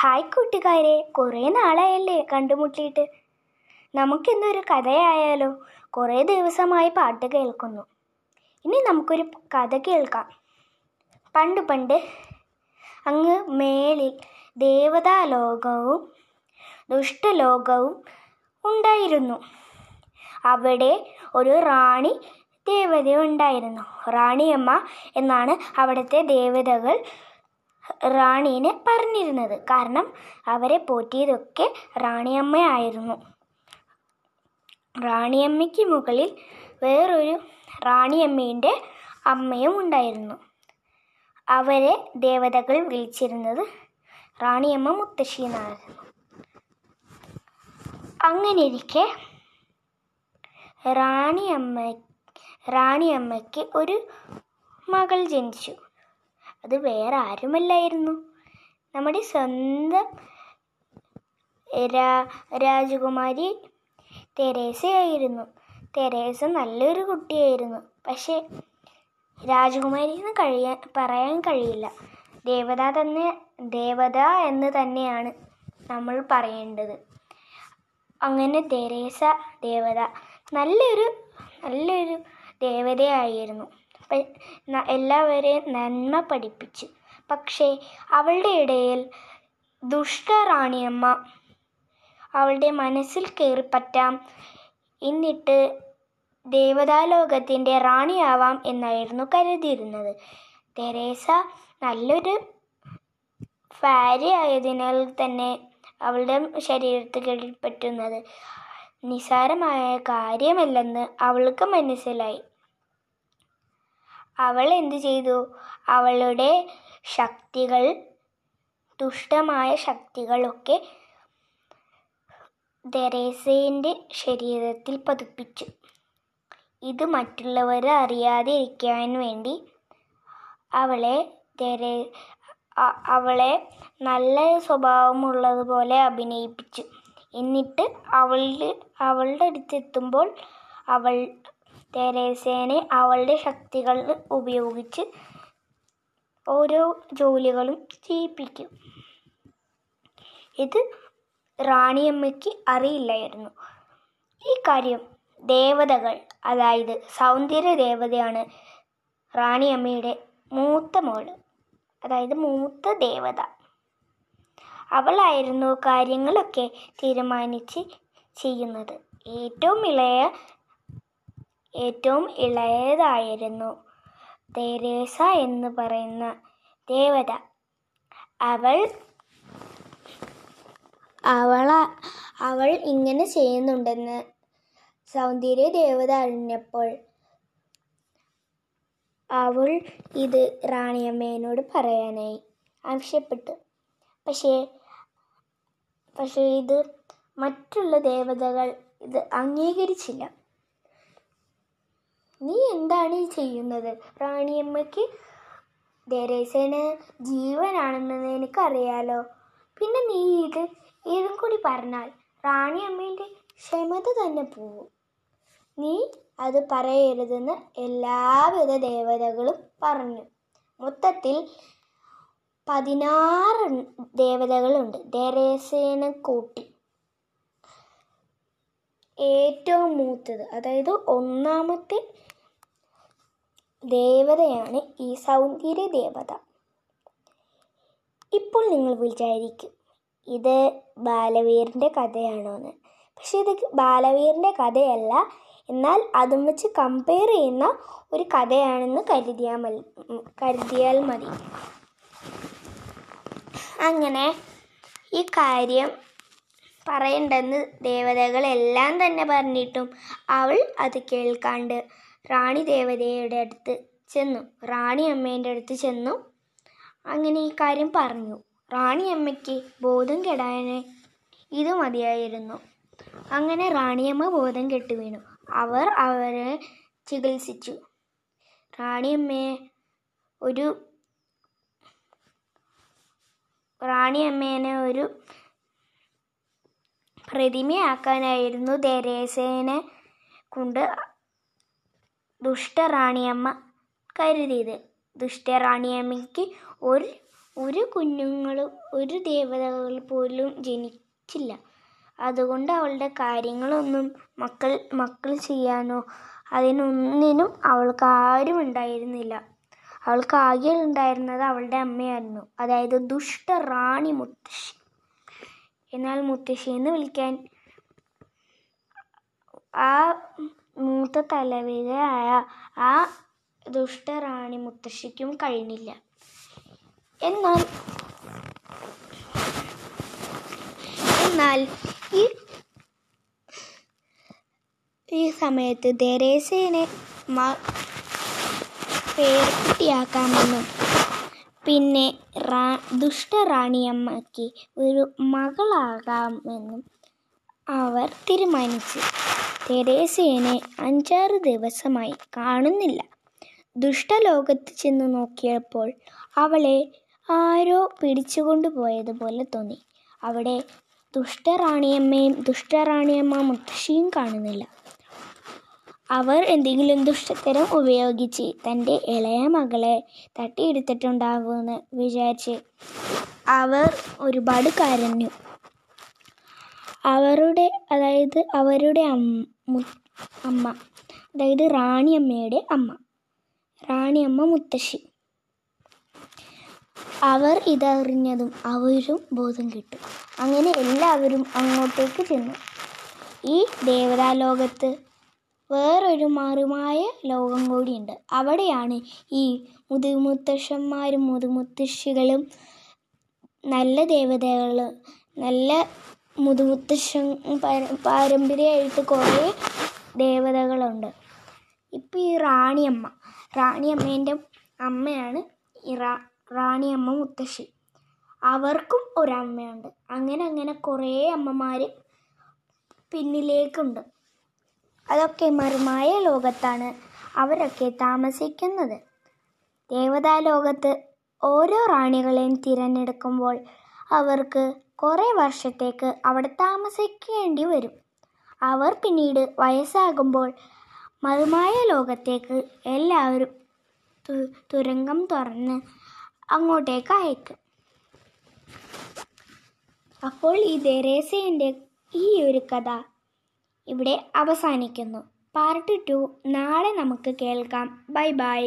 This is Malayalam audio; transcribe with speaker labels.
Speaker 1: ഹായ് കൂട്ടുകാരെ കുറേ നാളായല്ലേ കണ്ടുമുട്ടിയിട്ട്. നമുക്കിന്നൊരു കഥയായാലോ? കുറേ ദിവസമായി പാട്ട് കേൾക്കുന്നു. ഇനി നമുക്കൊരു കഥ കേൾക്കാം. പണ്ട് പണ്ട് അങ്ങ് മേളിൽ ദേവതാലോകവും ദുഷ്ടലോകവും ഉണ്ടായിരുന്നു. അവിടെ ഒരു റാണി ദേവത ഉണ്ടായിരുന്നു റാണിയമ്മ എന്നാണ് അവിടുത്തെ ദേവതകൾ റാണീനെ പറഞ്ഞിരുന്നത്. കാരണം അവരെ പോറ്റിയതൊക്കെ റാണിയമ്മയായിരുന്നു. റാണിയമ്മയ്ക്ക് മുകളിൽ വേറൊരു റാണിയമ്മയുടെ അമ്മയും ഉണ്ടായിരുന്നു. അവരെ ദേവതകൾ വിളിച്ചിരുന്നത് റാണിയമ്മ മുത്തശ്ശി എന്നായിരുന്നു. അങ്ങനെയിരിക്കെ റാണിയമ്മ റാണിയമ്മയ്ക്ക് ഒരു മകൾ ജനിച്ചു. അത് വേറെ ആരുമല്ലായിരുന്നു. നമ്മുടെ സ്വന്തം രാ രാജകുമാരി തെരേസയായിരുന്നു. തെരേസ നല്ലൊരു കുട്ടിയായിരുന്നു. പക്ഷേ രാജകുമാരി എന്ന് കഴിയാൻ പറയാൻ കഴിയില്ല. ദേവത തന്നെ ദേവത എന്ന് തന്നെയാണ് നമ്മൾ പറയേണ്ടത്. അങ്ങനെ തെരേസ ദേവത നല്ലൊരു നല്ലൊരു ദേവതയായിരുന്നു. എല്ലാവരെയും നന്മ പഠിപ്പിച്ചു. പക്ഷേ അവളുടെ ഇടയിൽ ദുഷ്ടറാണിയമ്മ അവളുടെ മനസ്സിൽ കയറിപ്പറ്റാം എന്നിട്ട് ദേവതാലോകത്തിന്റെ റാണിയാവാം എന്നായിരുന്നു കരുതിയിരുന്നത്. തെരേസ നല്ലൊരു ഫാരി ആയതിനാൽ തന്നെ അവളുടെ ശരീരത്തിൽ പറ്റുന്നത് നിസാരമായ കാര്യമല്ലെന്ന് അവൾക്ക് മനസ്സിലായി. അവൾ എന്തു ചെയ്തു? അവളുടെ ശക്തികൾ ദുഷ്ടമായ ശക്തികളൊക്കെ ദരേസേന്റെ ശരീരത്തിൽ പതിപ്പിച്ചു. ഇത് മറ്റുള്ളവർ അറിയാതെ ഇരിക്കാൻ വേണ്ടി അവളെ തെരേ അവളെ നല്ല സ്വഭാവമുള്ളതുപോലെ അഭിനയിപ്പിച്ചു. എന്നിട്ട് അവളുടെ അവളുടെ അടുത്തെത്തുമ്പോൾ അവൾ തെരേസേനെ അവളുടെ ശക്തികൾ ഉപയോഗിച്ച് ഓരോ ജോലികളും ചെയ്യിപ്പിക്കും. ഇത് റാണിയമ്മയ്ക്ക് അറിയില്ലായിരുന്നു. ഈ കാര്യം ദേവതകൾ അതായത് സൗന്ദര്യ ദേവതയാണ് റാണിയമ്മയുടെ മൂത്ത മോൾ അതായത് മൂത്ത ദേവത. അവളായിരുന്നു കാര്യങ്ങളൊക്കെ തീരുമാനിച്ച് ചെയ്യുന്നത്. ഏറ്റവും ഇളയ ഏറ്റവും ഇളയതായിരുന്നു. തെരേസ എന്ന് പറയുന്ന ദേവത. അവൾ അവള അവൾ ഇങ്ങനെ ചെയ്യുന്നുണ്ടെന്ന് സൗന്ദര്യ ദേവത അറിഞ്ഞപ്പോൾ അവൾ ഇത് റാണിയമ്മേനോട് പറയാനായി ആവശ്യപ്പെട്ടു. പക്ഷേ പക്ഷേ ഇത് മറ്റുള്ള ദേവതകൾ ഇത് അംഗീകരിച്ചില്ല. നീ എന്താണ് ഈ ചെയ്യുന്നത്? റാണിയമ്മയ്ക്ക് ദേരേസന് ജീവനാണെന്ന് എനിക്കറിയാലോ പിന്നെ നീ ഇത് ഏതും കൂടി പറഞ്ഞാൽ റാണിയമ്മേന്റെ ക്ഷമത തന്നെ പോവും. നീ അത് പറയരുതെന്ന് എല്ലാവിധ ദേവതകളും പറഞ്ഞു. മൊത്തത്തിൽ പതിനാറ് ദേവതകളുണ്ട്. ദേരേസേന കൂട്ടി. ഏറ്റവും മൂത്തത്. അതായത് ഒന്നാമത്തെ ദേവതയാണ് ഈ സൗന്ദര്യ ദേവത. ഇപ്പോൾ നിങ്ങൾ വിചാരിക്കും ഇത് ബാലവീറിന്റെ കഥയാണോ എന്ന് പക്ഷേ ഇത് ബാലവീറിന്റെ കഥയല്ല. എന്നാൽ അതും വെച്ച് കമ്പയർ ചെയ്യുന്ന ഒരു കഥയാണെന്ന് കരുതിയാൽ മതി കരുതിയാൽ മതി. അങ്ങനെ ഈ കാര്യം പറയണ്ടെന്ന് ദേവതകളെല്ലാം തന്നെ പറഞ്ഞിട്ടും അവൾ അത് കേൾക്കാണ്ട് റാണി ദേവതയുടെ അടുത്ത് ചെന്നു. റാണി അമ്മേന്റെ അടുത്ത് ചെന്നു. അങ്ങനെ ഈ കാര്യം പറഞ്ഞു. റാണി അമ്മയ്ക്ക് ബോധം കെടാനെ ഇത് മതിയായിരുന്നു. അങ്ങനെ റാണിയമ്മ ബോധം കെട്ടു വീണു. അവർ അവരെ ചികിത്സിച്ചു. റാണിയമ്മയെ ഒരു റാണിയമ്മേനെ ഒരു പ്രതിമയാക്കാനായിരുന്നു തെരേസേനെ കൊണ്ട് ദുഷ്ടറാണിയമ്മ കരുതിയത്. ദുഷ്ടറാണിയമ്മയ്ക്ക് ഒരു ഒരു കുഞ്ഞുങ്ങളും ഒരു ദേവതകൾ പോലും ജനിച്ചില്ല. അതുകൊണ്ട് അവളുടെ കാര്യങ്ങളൊന്നും മക്കൾ മക്കൾ ചെയ്യാനോ അതിനൊന്നിനും അവൾക്ക് ആരും ഉണ്ടായിരുന്നില്ല അവൾക്ക് ആകെ ഉണ്ടായിരുന്നത് അവളുടെ അമ്മയായിരുന്നു. അതായത് ദുഷ്ട റാണി മുത്തശ്ശി. എന്നാൽ മുത്തശ്ശി എന്ന് വിളിക്കാൻ ആ മൂത്ത തലവികയായ ആ ദുഷ്ടറാണി മുത്തശ്ശിക്കും കഴിഞ്ഞില്ല. എന്നാൽ എന്നാൽ ഈ ഈ സമയത്ത് തെരേസേനെ പേർക്കുട്ടിയാക്കാമെന്നും പിന്നെ റാ ദുഷ്ടറാണിയമ്മയ്ക്ക് ഒരു മകളാകാമെന്നും അവർ തീരുമാനിച്ചു. തെരേസേനെ അഞ്ചാറ് ദിവസമായി കാണുന്നില്ല. ദുഷ്ടലോകത്ത് ചെന്ന് നോക്കിയപ്പോൾ അവളെ ആരോ പിടിച്ചുകൊണ്ടുപോയതുപോലെ തോന്നി. അവിടെ ദുഷ്ടറാണിയമ്മയും ദുഷ്ടറാണിയമ്മ മുത്തശ്ശിയും കാണുന്നില്ല. അവർ എന്തെങ്കിലും ദുഷ്ടത്തരം ഉപയോഗിച്ച് തന്റെ ഇളയ മകളെ തട്ടിയെടുത്തിട്ടുണ്ടാകുമെന്ന് വിചാരിച്ച് അവർ ഒരുപാട് കരഞ്ഞു. അവരുടെ അതായത് അവരുടെ അമ്മ അമ്മ അതായത് റാണിയമ്മയുടെ അമ്മ റാണിയമ്മ മുത്തശ്ശി. അവർ ഇതറിഞ്ഞതും അവരും ബോധം കിട്ടും. അങ്ങനെ എല്ലാവരും അങ്ങോട്ടേക്ക് ചെന്നു. ഈ ദേവതാലോകത്ത് വേറൊരു മറുമായ ലോകം കൂടിയുണ്ട്. അവിടെയാണ് ഈ മുതുമുത്തശ്ശന്മാരും മുതുമുത്തശ്ശികളും നല്ല ദേവതകൾ നല്ല മുതുമുത്തശ്ശൻ പാര- പാരമ്പര്യമായിട്ട് കുറേ ദേവതകളുണ്ട്. ഇപ്പം ഈ റാണിയമ്മ റാണിയമ്മേന്റെ അമ്മയാണ് ഈ റാ റാണിയമ്മ മുത്തശ്ശി. അവർക്കും ഒരമ്മയുണ്ട്. അങ്ങനെ അങ്ങനെ കുറേ അമ്മമാർ പിന്നിലേക്കുണ്ട്. അതൊക്കെ മറുമായ ലോകത്താണ് അവരൊക്കെ താമസിക്കുന്നത്. ദേവതാ ലോകത്ത് ഓരോ റാണികളെയും തിരഞ്ഞെടുക്കുമ്പോൾ അവർക്ക് കുറേ വർഷത്തേക്ക് അവിടെ താമസിക്കേണ്ടി വരും. അവർ പിന്നീട് വയസ്സാകുമ്പോൾ മറുമായ ലോകത്തേക്ക് എല്ലാവരും തുരങ്കം തുറന്ന് അങ്ങോട്ടേക്ക് അയക്കും. അപ്പോൾ ഈ ദേരേസേന്റെ ഈ ഒരു കഥ ഇവിടെ അവസാനിക്കുന്നു. പാർട്ട് ടു നാളെ നമുക്ക് കേൾക്കാം. Bye bye